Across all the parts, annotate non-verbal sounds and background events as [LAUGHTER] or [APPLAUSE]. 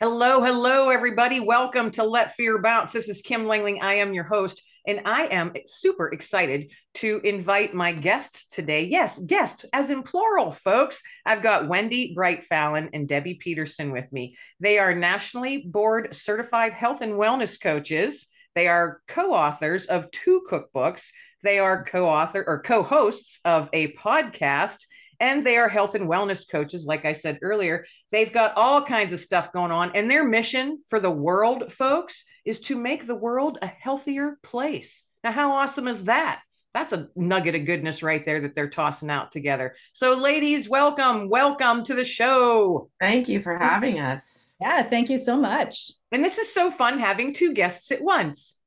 Hello, hello, everybody. Welcome to Let Fear Bounce. This is Kim Langling. I am your host, and I am super excited to invite my guests today. Yes, guests, as in plural, folks. I've got Wendy Bright Fallon and Debbie Peterson with me. They are nationally board certified health and wellness coaches. They are co authors of two cookbooks. They are co author or co hosts of a podcast and they are health and wellness coaches like i said earlier. They've got all kinds of stuff going on and their mission for the world folks is to make the world a healthier place. Now how awesome is that? That's a nugget of goodness right there that they're tossing out together. So ladies welcome welcome to the show. Thank you for having us. Yeah thank you so much. And this is so fun having two guests at once.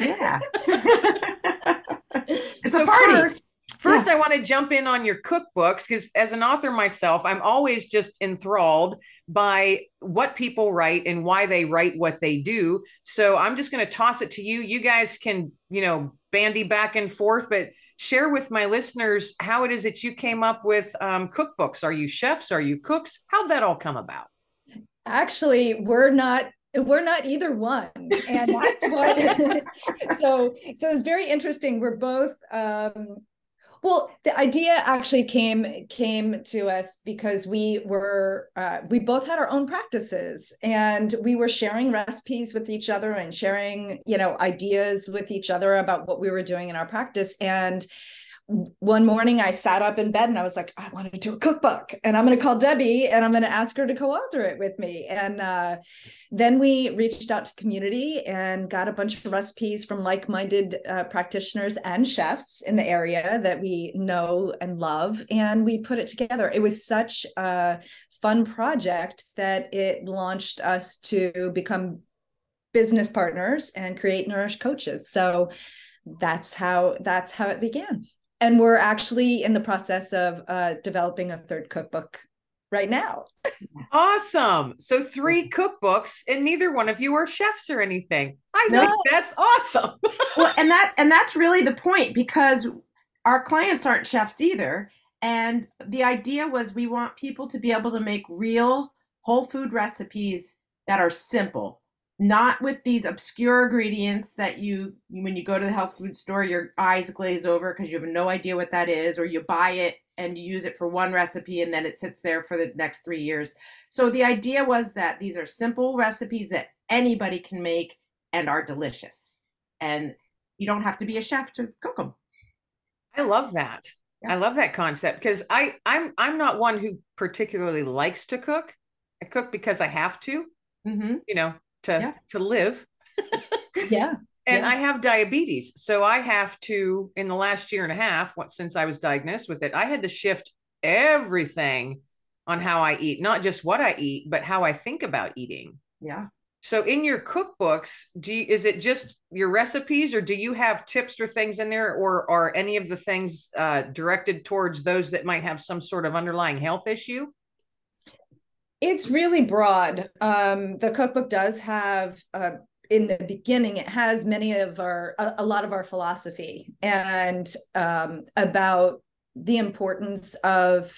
Yeah. [LAUGHS] It's so a party. first, First, yeah. I want to jump in on your cookbooks because, as an author myself, I'm always just enthralled by what people write and why they write what they do. So I'm just going to toss it to you. You guys can, you know, bandy back and forth, but share with my listeners how it is that you came up with um, cookbooks. Are you chefs? Are you cooks? How'd that all come about? Actually, we're not we're not either one and that's what [LAUGHS] [LAUGHS] so so it's very interesting we're both um well, the idea actually came came to us because we were uh, we both had our own practices and we were sharing recipes with each other and sharing you know ideas with each other about what we were doing in our practice. And one morning I sat up in bed and I was like, I want to do a cookbook and I'm going to call Debbie and I'm going to ask her to co-author it with me. And uh, then we reached out to community and got a bunch of recipes from like-minded uh, practitioners and chefs in the area that we know and love. And we put it together. It was such a fun project that it launched us to become business partners and create nourish coaches. So that's how that's how it began and we're actually in the process of uh, developing a third cookbook right now. [LAUGHS] awesome. So three cookbooks and neither one of you are chefs or anything. I no. think that's awesome. [LAUGHS] well, and that and that's really the point because our clients aren't chefs either. And the idea was we want people to be able to make real whole food recipes that are simple not with these obscure ingredients that you when you go to the health food store your eyes glaze over because you have no idea what that is or you buy it and you use it for one recipe and then it sits there for the next 3 years. So the idea was that these are simple recipes that anybody can make and are delicious. And you don't have to be a chef to cook them. I love that. Yeah. I love that concept because I I'm I'm not one who particularly likes to cook. I cook because I have to. Mm-hmm. You know, to yeah. to live. [LAUGHS] yeah. [LAUGHS] And yeah. I have diabetes. So I have to, in the last year and a half, what since I was diagnosed with it, I had to shift everything on how I eat, not just what I eat, but how I think about eating. Yeah. So in your cookbooks, do you, is it just your recipes or do you have tips or things in there or are any of the things uh, directed towards those that might have some sort of underlying health issue? It's really broad. Um, the cookbook does have uh, in the beginning it has many of our a, a lot of our philosophy and um, about the importance of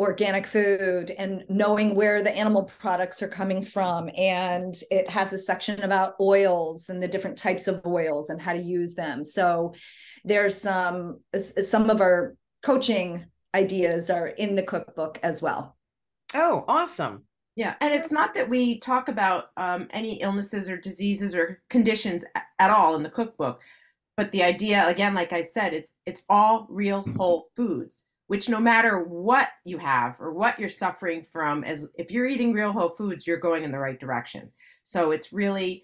organic food and knowing where the animal products are coming from. And it has a section about oils and the different types of oils and how to use them. So there's some some of our coaching ideas are in the cookbook as well Oh, awesome. Yeah, and it's not that we talk about um, any illnesses or diseases or conditions at all in the cookbook, but the idea, again, like I said, it's it's all real mm-hmm. whole foods. Which no matter what you have or what you're suffering from, as if you're eating real whole foods, you're going in the right direction. So it's really,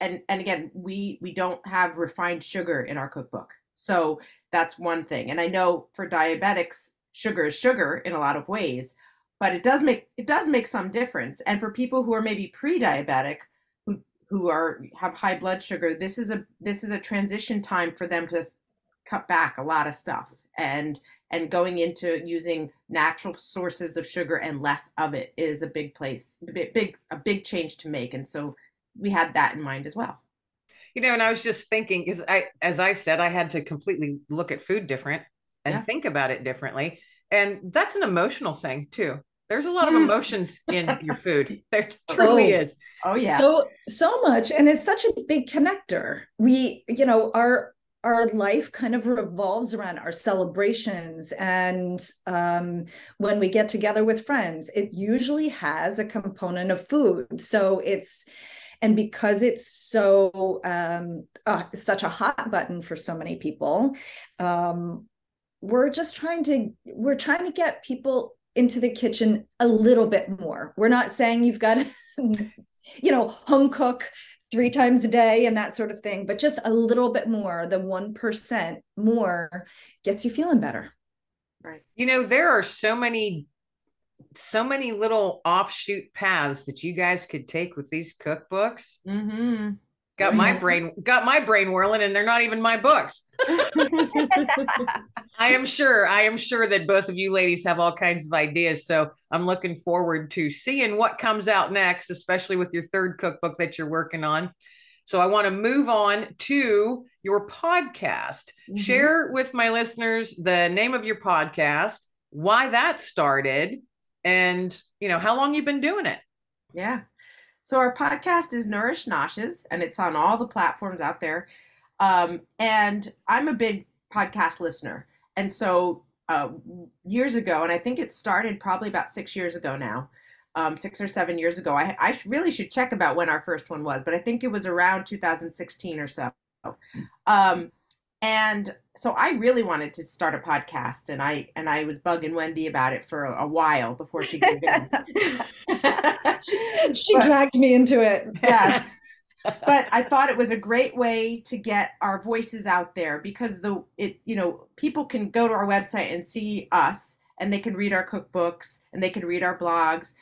and and again, we we don't have refined sugar in our cookbook, so that's one thing. And I know for diabetics, sugar is sugar in a lot of ways but it does make it does make some difference. And for people who are maybe pre-diabetic who who are have high blood sugar this is a this is a transition time for them to cut back a lot of stuff and and going into using natural sources of sugar and less of it is a big place big, big a big change to make. And so we had that in mind as well. You know and i was just thinking because i as i said i had to completely look at food different and yeah. think about it differently. And that's an emotional thing too There's a lot of Mm. emotions in your food. There truly is. Yeah. So There truly Oh. is. oh yeah. so so much and it's such a big connector we you know our our life kind of revolves around our celebrations and um, when we get together with friends it usually has a component of food so it's and because it's so um, uh, such a hot button for so many people um, we're just trying to we're trying to get people into the kitchen a little bit more we're not saying you've got to [LAUGHS] you know home cook three times a day and that sort of thing but just a little bit more the 1% more gets you feeling better right. You know, there are so many, so many little offshoot paths that you guys could take with these cookbooks. Mm-hmm. Got Oh, my brain, got my brain whirling, and they're not even my books. [LAUGHS] [LAUGHS] I am sure, I am sure that both of you ladies have all kinds of ideas. So I'm looking forward to seeing what comes out next, especially with your third cookbook that you're working on. So I want to move on to your podcast. Mhm. Share with my listeners the name of your podcast, why that started, and you know how long you've been doing it. Yeah. So our podcast is Nourish Noshes, and it's on all the platforms out there. Um, and I'm a big podcast listener. And so uh, years ago, and I think it started probably about six years ago now, um, six or seven years ago. I, I really should check about when our first one was, but I think it was around 2016 or so. Um, and so I really wanted to start a podcast, and I and I was bugging Wendy about it for a, a while before she gave in. [LAUGHS] [LAUGHS] she But- dragged me into it yes but i thought it was a great way to get our voices out there because the it you know people can go to our website and see us and they can read our cookbooks and they can read our blogs.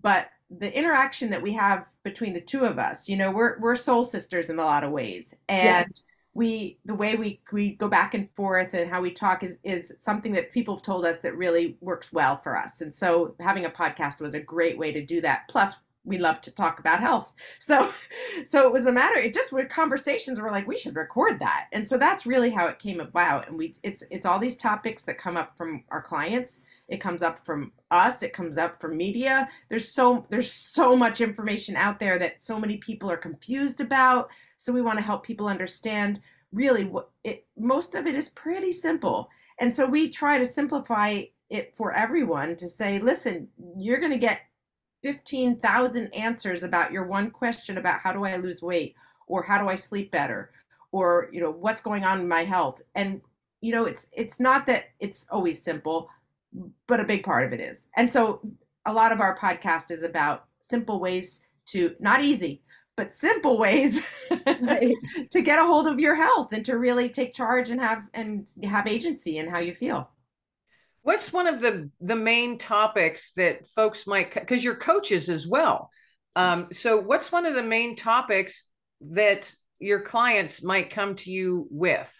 But the interaction that we have between the two of us you know we're we're soul sisters in a lot of ways. And Yes. we the way we we go back and forth and how we talk is is something that people have told us that really works well for us. And so having a podcast was a great way to do that. Plus we love to talk about health. So [LAUGHS] so it was a matter it just were conversations were like we should record that. And so that's really how it came about. And we it's it's all these topics that come up from our clients. It comes up from us. It comes up from media. There's so there's so much information out there that so many people are confused about. So we want to help people understand really what it most of it is pretty simple. And so we try to simplify it for everyone to say listen you're going to get 15,000 answers about your one question about how do I lose weight or how do I sleep better or you know what's going on in my health. And you know it's it's not that it's always simple but a big part of it is. And so a lot of our podcast is about simple ways to not easy but simple ways Right. [LAUGHS] to get a hold of your health and to really take charge and have and have agency in how you feel What's one of the the main topics that folks might because you're coaches as well. Um, so what's one of the main topics that your clients might come to you with?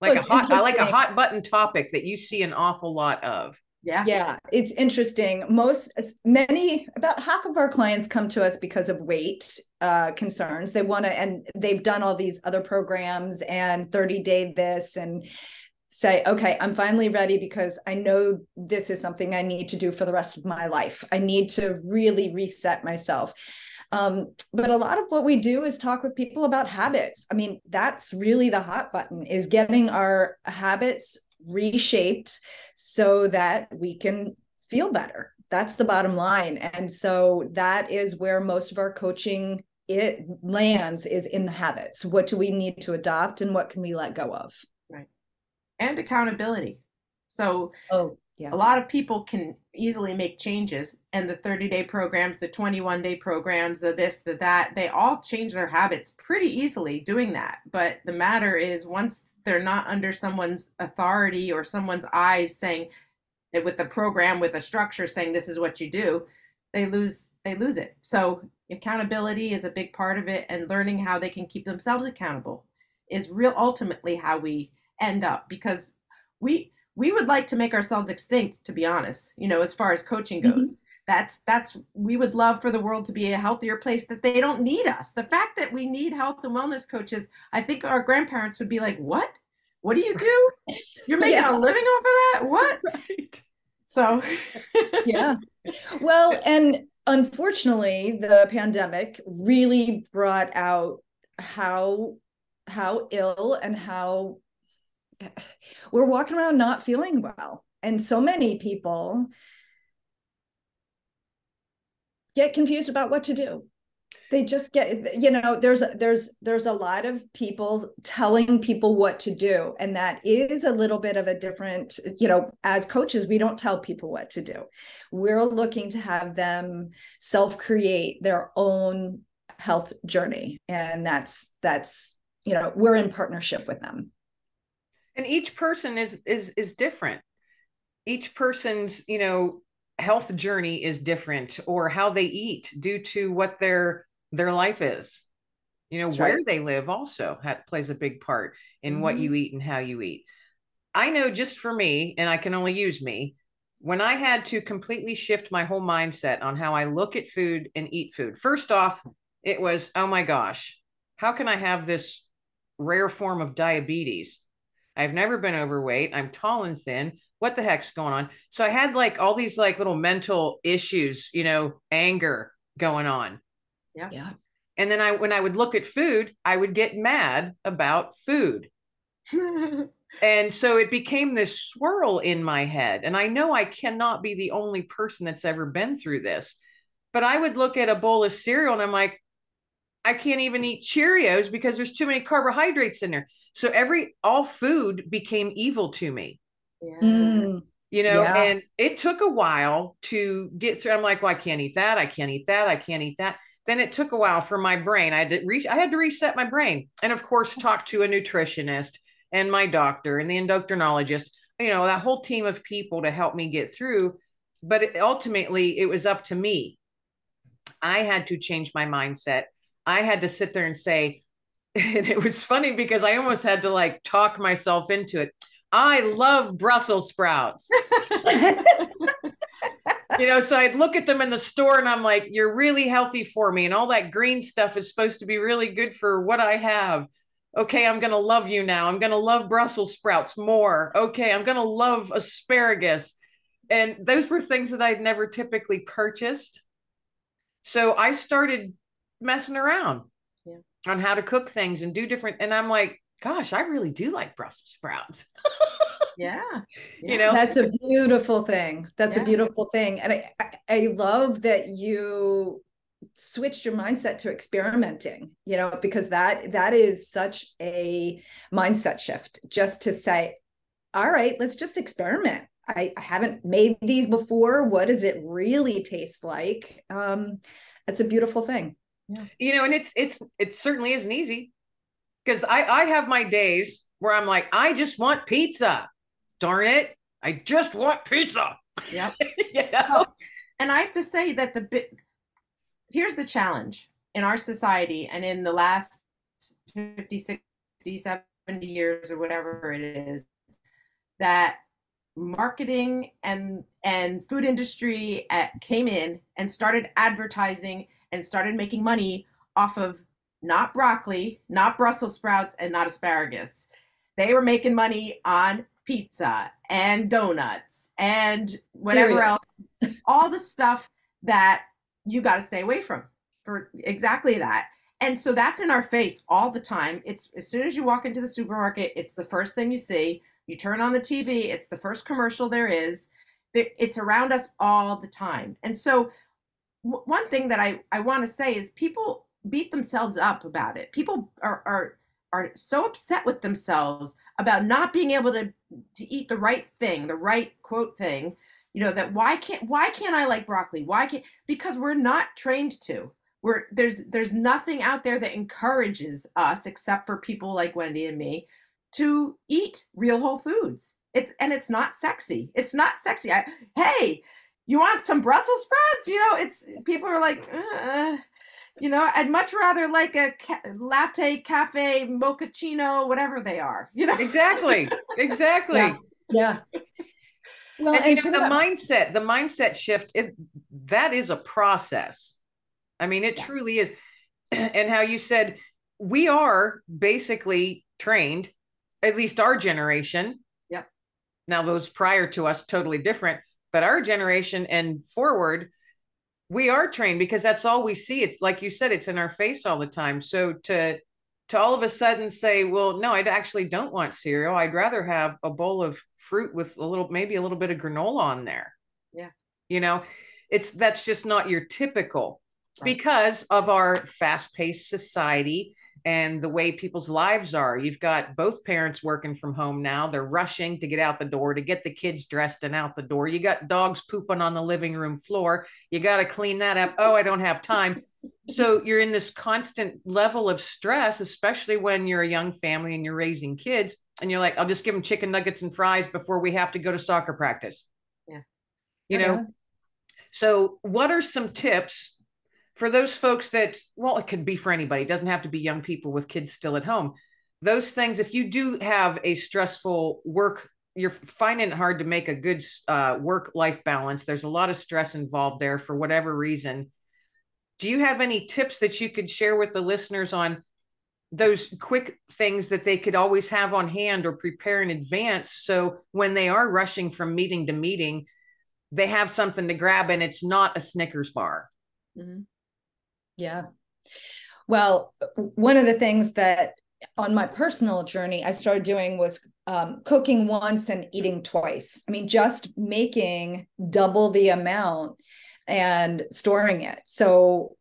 Like Well, a hot, I like a hot button topic that you see an awful lot of. yeah yeah it's interesting most many about half of our clients come to us because of weight uh, concerns they want to and they've done all these other programs and 30 day this and say okay i'm finally ready because i know this is something i need to do for the rest of my life. I need to really reset myself. Um, but a lot of what we do is talk with people about habits. I mean that's really the hot button is getting our habits reshaped so that we can feel better. That's the bottom line. And so that is where most of our coaching it lands is in the habits. What do we need to adopt and what can we let go of and accountability. So oh yeah. a lot of people can easily make changes and the 30 day programs the 21 day programs the this the that they all change their habits pretty easily doing that. But the matter is once they're not under someone's authority or someone's eyes saying eh, with the program with a structure saying this is what you do they lose they lose it. So accountability is a big part of it and learning how they can keep themselves accountable is real ultimately how we end up because we we would like to make ourselves extinct to be honest you know as far as coaching Mhm. goes that's that's we would love for the world to be a healthier place that they don't need us the fact that we need health and wellness coaches i think our grandparents would be like what what do you do you're [LAUGHS] making Yeah. a living off of that what [LAUGHS] Right. So, [LAUGHS] yeah. Well, and unfortunately, the pandemic really brought out how how ill and how [SIGHS] we're walking around not feeling well. And so many people get confused about what to do. They just get you know there's there's there's a lot of people telling people what to do. And that is a little bit of a different you know as coaches we don't tell people what to do. We're looking to have them self create their own health journey. And that's that's you know we're in partnership with them and each person is is is different. Each person's you know health journey is different or how they eat due to what their their life is. You know That's where right. they live also plays a big part in mm-hmm. what you eat and how you eat. I know just for me and i can only use me when i had to completely shift my whole mindset on how i look at food and eat food. First off it was oh my gosh how can i have this rare form of diabetes i've never been overweight. I'm tall and thin. What the heck's going on? So i had like all these like little mental issues you know anger going on. Yeah. Yeah. And then i when i would look at food i would get mad about food. [LAUGHS] And so it became this swirl in my head. And i know i cannot be the only person that's ever been through this but i would look at a bowl of cereal and i'm like I can't even eat Cheerios because there's too many carbohydrates in there. So every all food became evil to me. Yeah. Mm, you know, yeah. and it took a while to get through. I'm like, well, I can't eat that. I can't eat that. I can't eat that. Then it took a while for my brain. I had to reach, I had to reset my brain. And of course, talk to a nutritionist and my doctor and the endocrinologist, you know, that whole team of people to help me get through. But it, ultimately, it was up to me. I had to change my mindset. I had to sit there and say, [LAUGHS] and it was funny because I almost had to like talk myself into it. I love Brussels sprouts. [LAUGHS] you know, so I'd look at them in the store and I'm like, you're really healthy for me. And all that green stuff is supposed to be really good for what I have. Okay, I'm going to love you now. I'm going to love Brussels sprouts more. Okay, I'm going to love asparagus. And those were things that I'd never typically purchased. So I started messing around yeah. on how to cook things and do different. And I'm like, gosh, I really do like Brussels sprouts. [LAUGHS] yeah. You know, that's a beautiful thing. That's yeah. a beautiful thing. And I, I, I love that you switched your mindset to experimenting you know because that that is such a mindset shift just to say all right let's just experiment I, I haven't made these before what does it really taste like um it's a beautiful thing yeah. you know and it's it's it certainly isn't easy because I, I have my days where I'm like, I just want pizza. Darn it. I just want pizza. Yep. [LAUGHS] you know? And I have to say that the bit here's the challenge in our society and in the last 50, 60, 70 years or whatever it is that marketing and and food industry at, came in and started advertising and started making money off of not broccoli, not Brussels sprouts, and not asparagus. They were making money on pizza and donuts and whatever Serious. else, all the stuff that you got to stay away from for exactly that. And so that's in our face all the time. It's as soon as you walk into the supermarket, it's the first thing you see. You turn on the TV, it's the first commercial there is. It's around us all the time. And so, one thing that I, I want to say is people beat themselves up about it. People are are are so upset with themselves about not being able to to eat the right thing, the right quote thing, you know, that why can't why can't I like broccoli? Why can't because we're not trained to. We're there's there's nothing out there that encourages us except for people like Wendy and me to eat real whole foods. It's and it's not sexy. It's not sexy. I, hey, you want some Brussels sprouts? You know, it's people are like, uh, you know, I'd much rather like a ca- latte, cafe, mochaccino, whatever they are. You know, exactly, [LAUGHS] exactly. yeah. yeah. Well, and, and you know, the that- mindset, the mindset shift, it, that is a process. I mean, it yeah. truly is. [CLEARS THROAT] And how you said we are basically trained, at least our generation. Yep. Now, those prior to us, totally different but our generation and forward we are trained because that's all we see. It's like you said it's in our face all the time. So to to all of a sudden say well no i actually don't want cereal. I'd rather have a bowl of fruit with a little maybe a little bit of granola on there. Yeah. You know it's that's just not your typical right. because of our fast-paced society and the way people's lives are. You've got both parents working from home now. They're rushing to get out the door to get the kids dressed and out the door. You got dogs pooping on the living room floor. You got to clean that up. Oh, I don't have time. So [LAUGHS] you're in this constant level of stress, especially when you're a young family and you're raising kids. And you're like, I'll just give them chicken nuggets and fries before we have to go to soccer practice. Yeah. You know, so what are some tips for those folks that well it could be for anybody. It doesn't have to be young people with kids still at home. Those things if you do have a stressful work you're finding it hard to make a good uh, work life balance. There's a lot of stress involved there for whatever reason. Do you have any tips that you could share with the listeners on those quick things that they could always have on hand or prepare in advance? So when they are rushing from meeting to meeting they have something to grab and it's not a snickers bar. Mm-hmm. Yeah. Well, one of the things that on my personal journey I started doing was um, cooking once and eating twice. I mean, just making double the amount and storing it. So,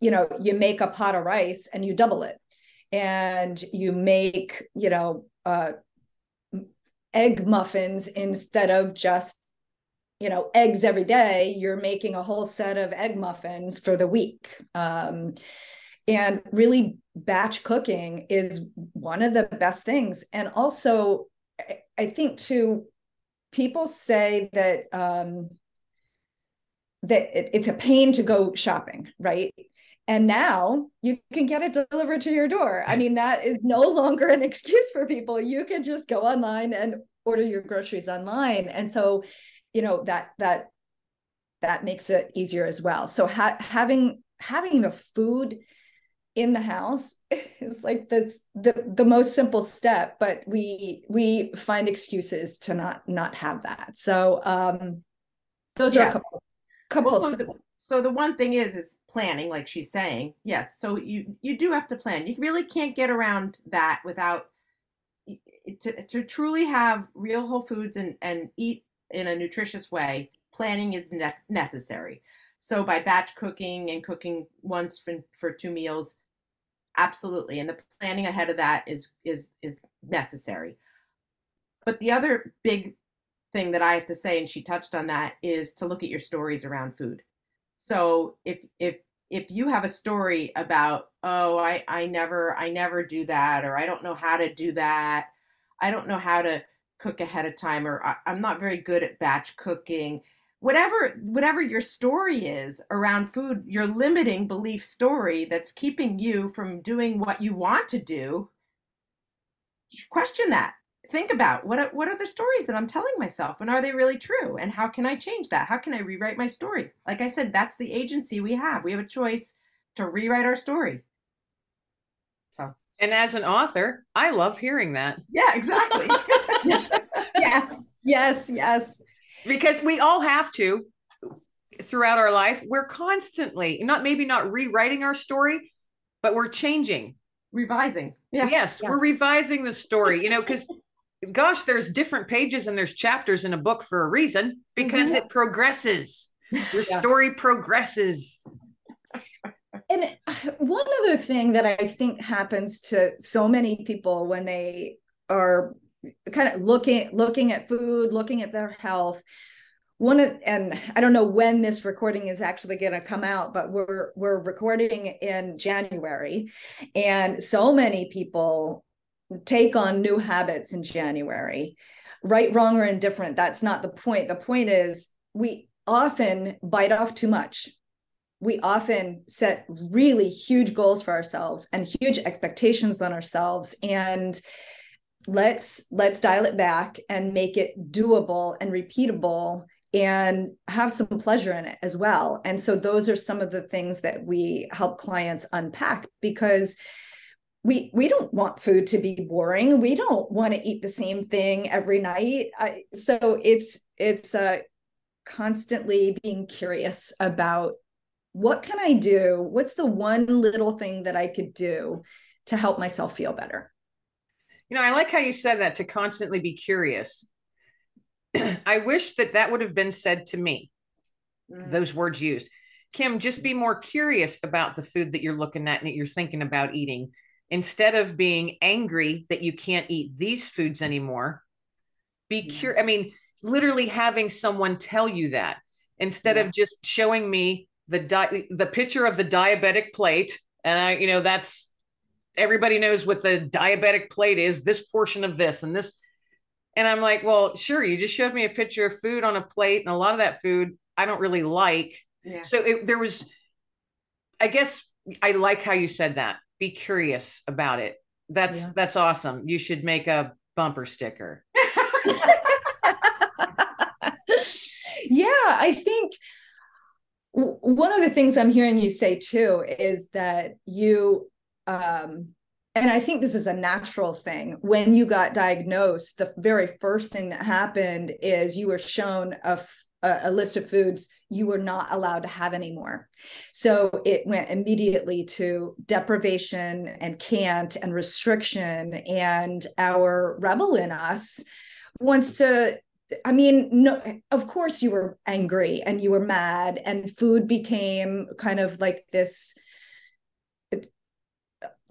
you know, you make a pot of rice and you double it, and you make, you know, uh, egg muffins instead of just you know eggs every day you're making a whole set of egg muffins for the week. Um, and really batch cooking is one of the best things. And also i think too people say that um, that it, it's a pain to go shopping right? And now you can get it delivered to your door. I mean that is no [LAUGHS] longer an excuse for people. You can just go online and order your groceries online. And so you know that that that makes it easier as well. So ha- having having the food in the house [LAUGHS] is like the, the the most simple step but we we find excuses to not not have that. So um those yeah. are a couple couple well, so, the, so the one thing is is planning like she's saying. Yes so you you do have to plan. You really can't get around that without to, to truly have real whole foods and and eat in a nutritious way, planning is ne- necessary. So by batch cooking and cooking once for, for two meals, absolutely. And the planning ahead of that is is is necessary. But the other big thing that I have to say, and she touched on that, is to look at your stories around food. So if if if you have a story about, oh, I, I never I never do that, or I don't know how to do that, I don't know how to cook ahead of time or I, i'm not very good at batch cooking. Whatever whatever your story is around food your limiting belief story that's keeping you from doing what you want to do question that. Think about what what are the stories that i'm telling myself and are they really true? And how can i change that? How can i rewrite my story? Like i said that's the agency we have. We have a choice to rewrite our story. So. And as an author, I love hearing that. Yeah, exactly. [LAUGHS] yes, yes, yes. Because we all have to throughout our life. We're constantly not maybe not rewriting our story, but we're changing, revising. Yeah. Yes, yeah. we're revising the story, you know, because gosh, there's different pages and there's chapters in a book for a reason because mm-hmm. it progresses. Your yeah. story progresses and one other thing that I think happens to so many people when they are kind of looking looking at food, looking at their health. One of, and I don't know when this recording is actually going to come out, but we're we're recording in January, and so many people take on new habits in January. Right, wrong, or indifferent. That's not the point. The point is we often bite off too much we often set really huge goals for ourselves and huge expectations on ourselves and let's let's dial it back and make it doable and repeatable and have some pleasure in it as well and so those are some of the things that we help clients unpack because we we don't want food to be boring we don't want to eat the same thing every night I, so it's it's uh constantly being curious about what can I do? What's the one little thing that I could do to help myself feel better? You know, I like how you said that to constantly be curious. [CLEARS THROAT] I wish that that would have been said to me, mm. those words used. Kim, just be more curious about the food that you're looking at and that you're thinking about eating instead of being angry that you can't eat these foods anymore. Be yeah. curious. I mean, literally having someone tell you that instead yeah. of just showing me the di- the picture of the diabetic plate and I, you know that's everybody knows what the diabetic plate is this portion of this and this. And i'm like well sure you just showed me a picture of food on a plate and a lot of that food i don't really like. Yeah. so it, there was i guess i like how you said that. Be curious about it. That's yeah. that's awesome. You should make a bumper sticker. [LAUGHS] Yeah i think one of the things i'm hearing you say too is that you um, and I think this is a natural thing. When you got diagnosed, the very first thing that happened is you were shown a, list of foods you were not allowed to have anymore. So it went immediately to deprivation and can't and restriction. And our rebel in us wants to I mean, no, of course you were angry and you were mad, and food became kind of like this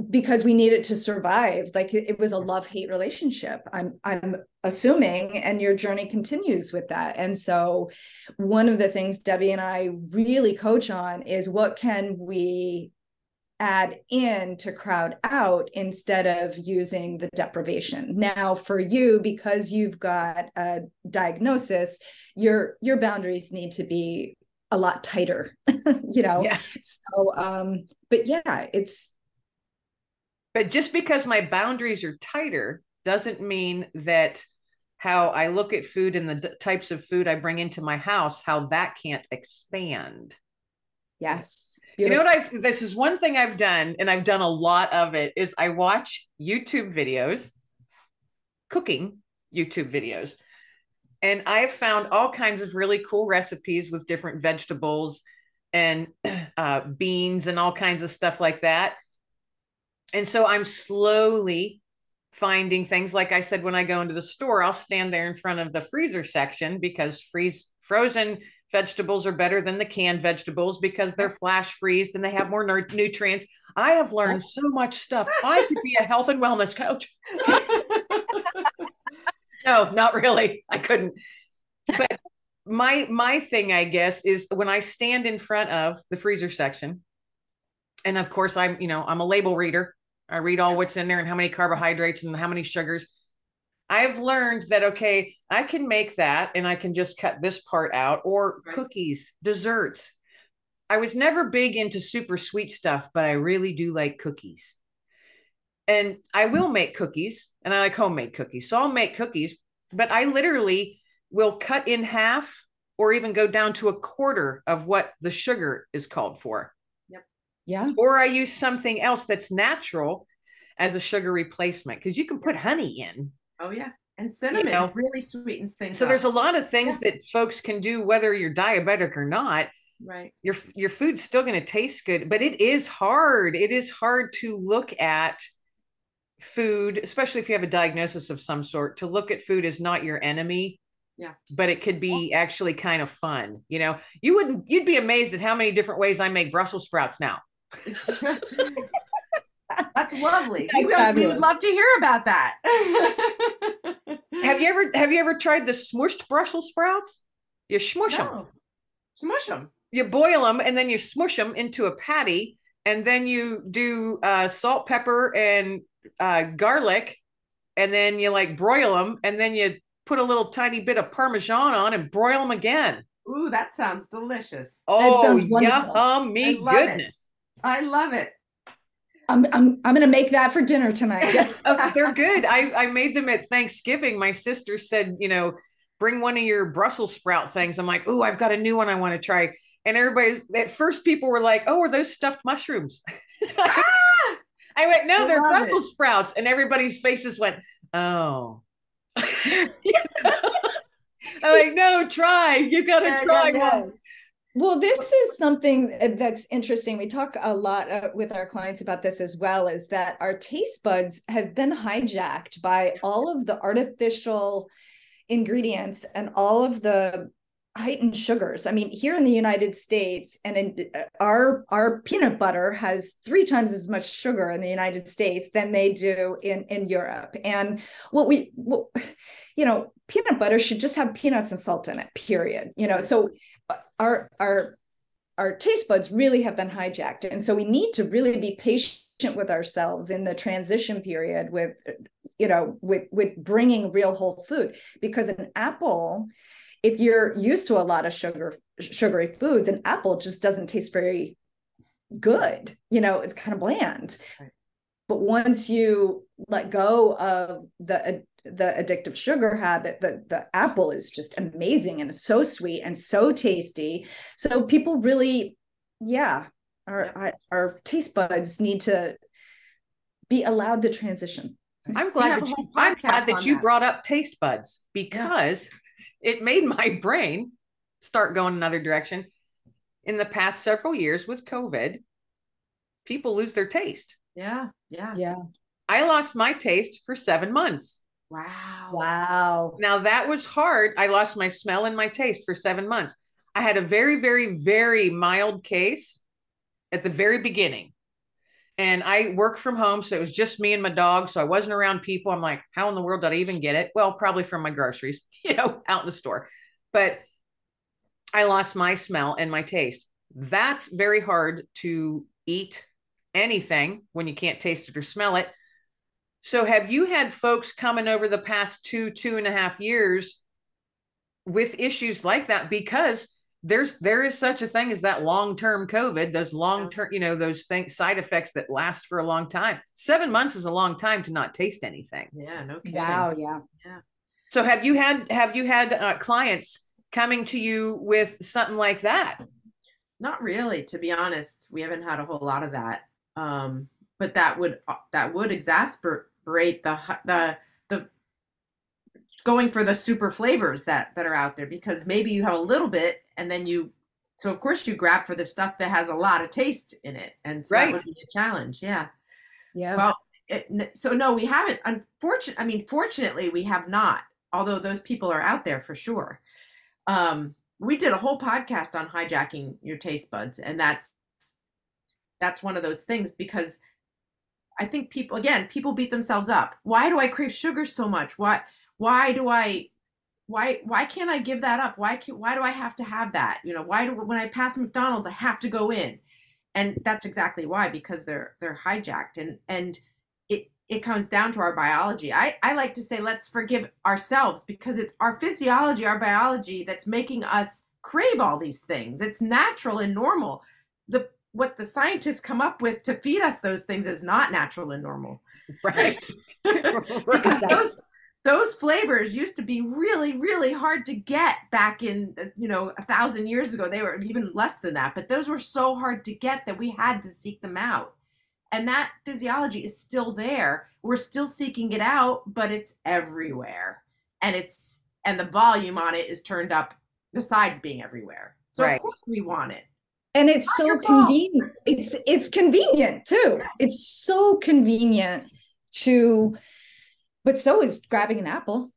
because we needed to survive. Like it was a love hate relationship i'm i'm assuming and your journey continues with that. And so one of the things debbie and i really coach on is what can we add in to crowd out instead of using the deprivation? Now for you because you've got a diagnosis your your boundaries need to be a lot tighter [LAUGHS] you know? Yeah. so um but yeah it's but just because my boundaries are tighter doesn't mean that how I look at food and the d- types of food I bring into my house, how that can't expand. Yes. Beautiful. You know what I've this is one thing I've done, and I've done a lot of it, is I watch YouTube videos, cooking YouTube videos. And I've found all kinds of really cool recipes with different vegetables and [CLEARS THROAT] uh, beans and all kinds of stuff like that and so I'm slowly finding things like I said when I go into the store, I'll stand there in front of the freezer section because freeze frozen vegetables are better than the canned vegetables because they're [LAUGHS] flash freezed and they have more nutrients. I have learned so much stuff. [LAUGHS] I could be a health and wellness coach. [LAUGHS] no, not really. I couldn't. But my my thing, I guess, is when I stand in front of the freezer section, and of course I'm, you know, I'm a label reader. I read all what's in there and how many carbohydrates and how many sugars. I've learned that okay, I can make that and I can just cut this part out or right. cookies, desserts. I was never big into super sweet stuff, but I really do like cookies. And I will make cookies and I like homemade cookies. So I'll make cookies, but I literally will cut in half or even go down to a quarter of what the sugar is called for. Yeah. Or I use something else that's natural as a sugar replacement because you can put honey in. Oh yeah. And cinnamon you know? really sweetens things. So up. there's a lot of things yeah. that folks can do whether you're diabetic or not. Right. Your your food's still going to taste good, but it is hard. It is hard to look at food, especially if you have a diagnosis of some sort, to look at food as not your enemy. Yeah. But it could be actually kind of fun. You know, you wouldn't you'd be amazed at how many different ways I make Brussels sprouts now. [LAUGHS] That's lovely. That's we, would love to hear about that. [LAUGHS] have you ever have you ever tried the smushed Brussels sprouts? You smush no. them. Smush them. You boil them and then you smush them into a patty, and then you do uh, salt, pepper, and uh, garlic, and then you like broil them, and then you put a little tiny bit of parmesan on and broil them again. Ooh, that sounds delicious. Oh, that sounds yummy goodness. It. I love it. I'm I'm I'm gonna make that for dinner tonight. [LAUGHS] [LAUGHS] oh, they're good. I I made them at Thanksgiving. My sister said, you know, bring one of your Brussels sprout things. I'm like, oh, I've got a new one I want to try. And everybody's at first people were like, oh, are those stuffed mushrooms? ah! [LAUGHS] I went, no, I they're Brussels it. sprouts. And everybody's faces went, oh. I'm like, no, try. You've got to Yeah, try yeah, one. Well, this is something uh, that's interesting. We talk a lot uh, with our clients about this as well is that our taste buds have been hijacked by all of the artificial ingredients and all of the heightened sugars. I mean, here in the United States and in uh, our our peanut butter has three times as much sugar in the United States than they do in in Europe. And what we what, [SIGHS] you know, peanut butter should just have peanuts and salt in it, period. You know, so uh, our our our taste buds really have been hijacked. And so we need to really be patient with ourselves in the transition period with you know with with bringing real whole food. Because an apple if you're used to a lot of sugar sugary foods an apple just doesn't taste very good. You know it's kind of bland. But once you let go of the the addictive sugar habit the the apple is just amazing and it's so sweet and so tasty so people really yeah our Yep. our, our taste buds need to be allowed to transition I'm glad that you, I'm glad that you that. brought up taste buds because it made my [LAUGHS] brain start going another direction. In the past several years with COVID, people lose their taste. Yeah, yeah. yeah I lost my taste for seven months. Wow. wow Now that was hard. I lost my smell and my taste for seven months. I had a very, very, very mild case at the very beginning. And I work from home. So it was just me and my dog. So I wasn't around people. I'm like, how in the world did I even get it? Well, probably from my groceries, [LAUGHS] you know, out in the store. But I lost my smell and my taste. That's very hard to eat anything when you can't taste it or smell it. So have you had folks coming over the past two, two and a half years with issues like that? Because there's there is such a thing as that long-term COVID, those long-term, you know, those things side effects that last for a long time. Seven months is a long time to not taste anything. Yeah, no kidding. wow yeah yeah So have you had have you had uh, clients coming to you with something like that? Not really, to be honest. We haven't had a whole lot of that. Um, but that would uh, that would exasperate the the the going for the super flavors that that are out there because maybe you have a little bit and then you so of course you grab for the stuff that has a lot of taste in it and so Right. that be a challenge. Yeah. yeah Well, it, so no, we haven't. unfortunately I mean, fortunately, we have not. Although those people are out there for sure. Um, we did a whole podcast on hijacking your taste buds, and that's that's one of those things because I think people again people beat themselves up. Why do I crave sugar so much? Why why do I why why can't I give that up? Why can, why do I have to have that? You know, why do when I pass McDonald's I have to go in? And that's exactly why because they're they're hijacked and and it it comes down to our biology. I I like to say let's forgive ourselves because it's our physiology, our biology that's making us crave all these things. It's natural and normal. The what the scientists come up with to feed us those things is not natural and normal. Right. [LAUGHS] because those those flavors used to be really really hard to get back in you know a thousand years ago. They were even less than that but those were so hard to get that we had to seek them out. And that physiology is still there. We're still seeking it out but it's everywhere. And it's and the volume on it is turned up besides being everywhere. So Right. of course we want it and it's Not so convenient it's it's convenient too it's so convenient to but so is grabbing an apple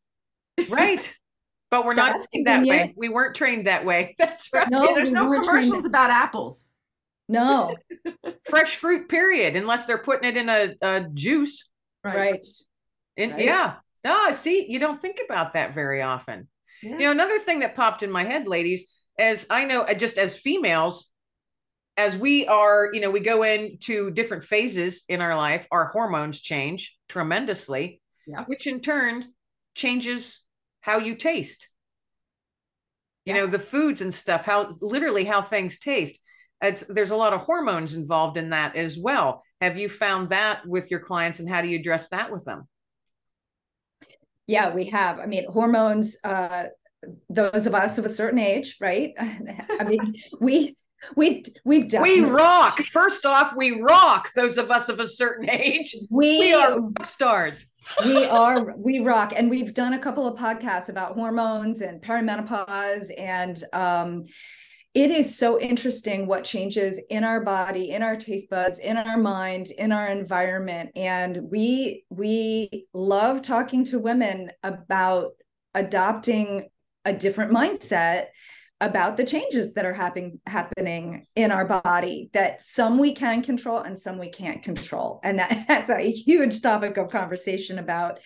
right. [LAUGHS] But we're not that way. We weren't trained that way. [LAUGHS] That's right. No, Yeah, there's no commercials about apples no [LAUGHS] Fresh fruit, period, unless they're putting it in a, a juice. right, And Right. yeah. Ah, see, you don't think about that very often. Yeah. You know, another thing that popped in my head, ladies, as I know, uh, just as females, as we are, you know, we go into different phases in our life, our hormones change tremendously, Yeah. which in turn changes how you taste. You know, the foods and stuff, how literally how things taste. It's there's a lot of hormones involved in that as well. Have you found that with your clients and how do you address that with them? yeah we have i mean hormones uh those of us of a certain age right [LAUGHS] i mean we we we We rock. First off, we rock. Those of us of a certain age, we, we are rock stars. [LAUGHS] we are we rock and we've done a couple of podcasts about hormones and perimenopause and um it is so interesting what changes in our body in our taste buds in our mind in our environment and we we love talking to women about adopting a different mindset about the changes that are happening happening in our body that some we can control and some we can't control. And that, [LAUGHS] that's a huge topic of conversation about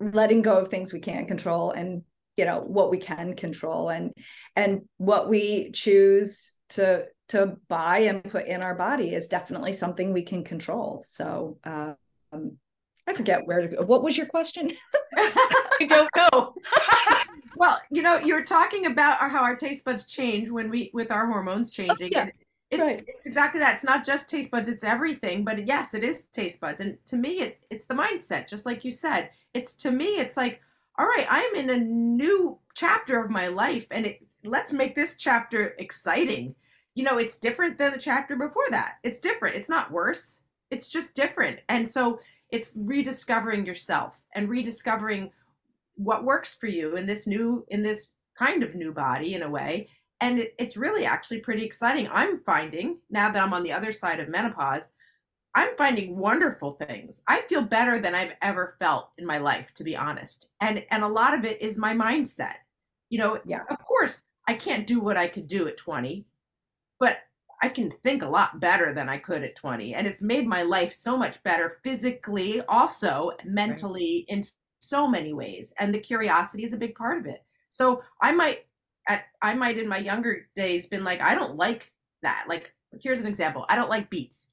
letting go of things we can't control and you know what we can control and and what we choose to to buy and put in our body is definitely something we can control. So um i forget where to go. What was your question? [LAUGHS] I don't know [LAUGHS] well you know you're talking about how our taste buds change when we with our hormones oh, changing oh, yeah. it's right. it's exactly that it's not just taste buds it's everything but yes it is taste buds and to me it, it's the mindset just like you said it's to me it's like all right, I'm in a new chapter of my life and it, let's make this chapter exciting. You know, it's different than the chapter before that. It's different. It's not worse. It's just different. And so it's rediscovering yourself and rediscovering what works for you in this new in this kind of new body in a way and it, it's really actually pretty exciting i'm finding now that i'm on the other side of menopause I'm finding wonderful things. I feel better than I've ever felt in my life, to be honest. And and a lot of it is my mindset. You know, yeah. of course, I can't do what I could do at 20, but I can think a lot better than I could at 20. And it's made my life so much better physically, also mentally right. So many ways. And the curiosity is a big part of it. So I might at I might in my younger days been like, I don't like that. Like, here's an example. I don't like beets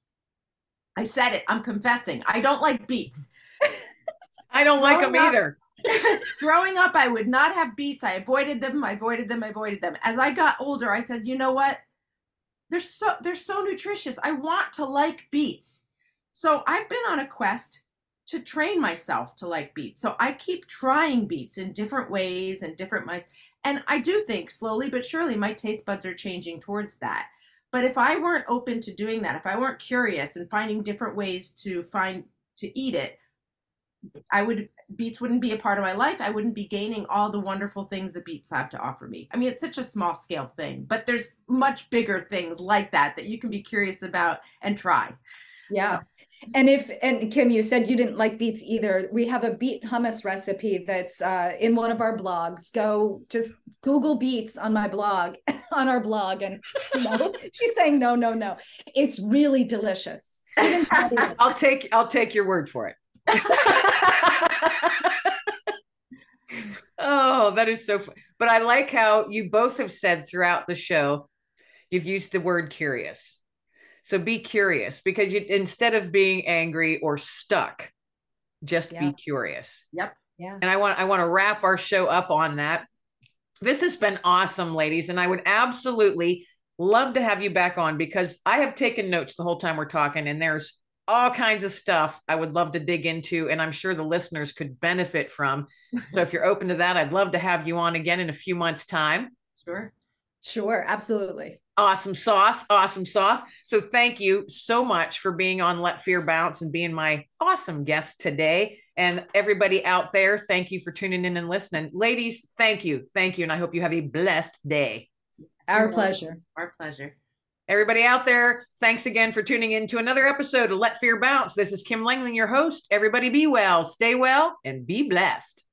I said it. I'm confessing. I don't like beets. [LAUGHS] I don't like them up, either. [LAUGHS] growing up, I would not have beets. I avoided them. I avoided them. I avoided them. As I got older, I said, you know what? They're so they're so nutritious. I want to like beets. So I've been on a quest to train myself to like beets. So I keep trying beets in different ways and different minds. And I do think slowly but surely my taste buds are changing towards that. But if I weren't open to doing that, if I weren't curious and finding different ways to find to eat it, I would beets wouldn't be a part of my life. I wouldn't be gaining all the wonderful things that beets have to offer me. I mean, it's such a small scale thing, but there's much bigger things like that that you can be curious about and try. Yeah. So. And if and Kim, you said you didn't like beets either. We have a beet hummus recipe that's uh, in one of our blogs. Go just Google beets on my blog, [LAUGHS] on our blog, and you know, [LAUGHS] she's saying no, no, no. It's really delicious. [LAUGHS] I'll take I'll take your word for it. oh, that is so fun. But I like how you both have said throughout the show, you've used the word curious so be curious because you instead of being angry or stuck, just be curious. Yep. Yeah. And I want I want to wrap our show up on that. This has been awesome, ladies, and I would absolutely love to have you back on because I have taken notes the whole time we're talking, and there's all kinds of stuff I would love to dig into, and I'm sure the listeners could benefit from. So if you're open to that, I'd love to have you on again in a few months' time. Sure. Sure, absolutely. Awesome sauce. Awesome sauce. So thank you so much for being on Let Fear Bounce and being my awesome guest today. And everybody out there, thank you for tuning in and listening. Ladies, thank you. Thank you. And I hope you have a blessed day. Our pleasure. Our pleasure. Everybody out there, thanks again for tuning in to another episode of Let Fear Bounce. This is Kim Langling, your host. Everybody be well, stay well, and be blessed.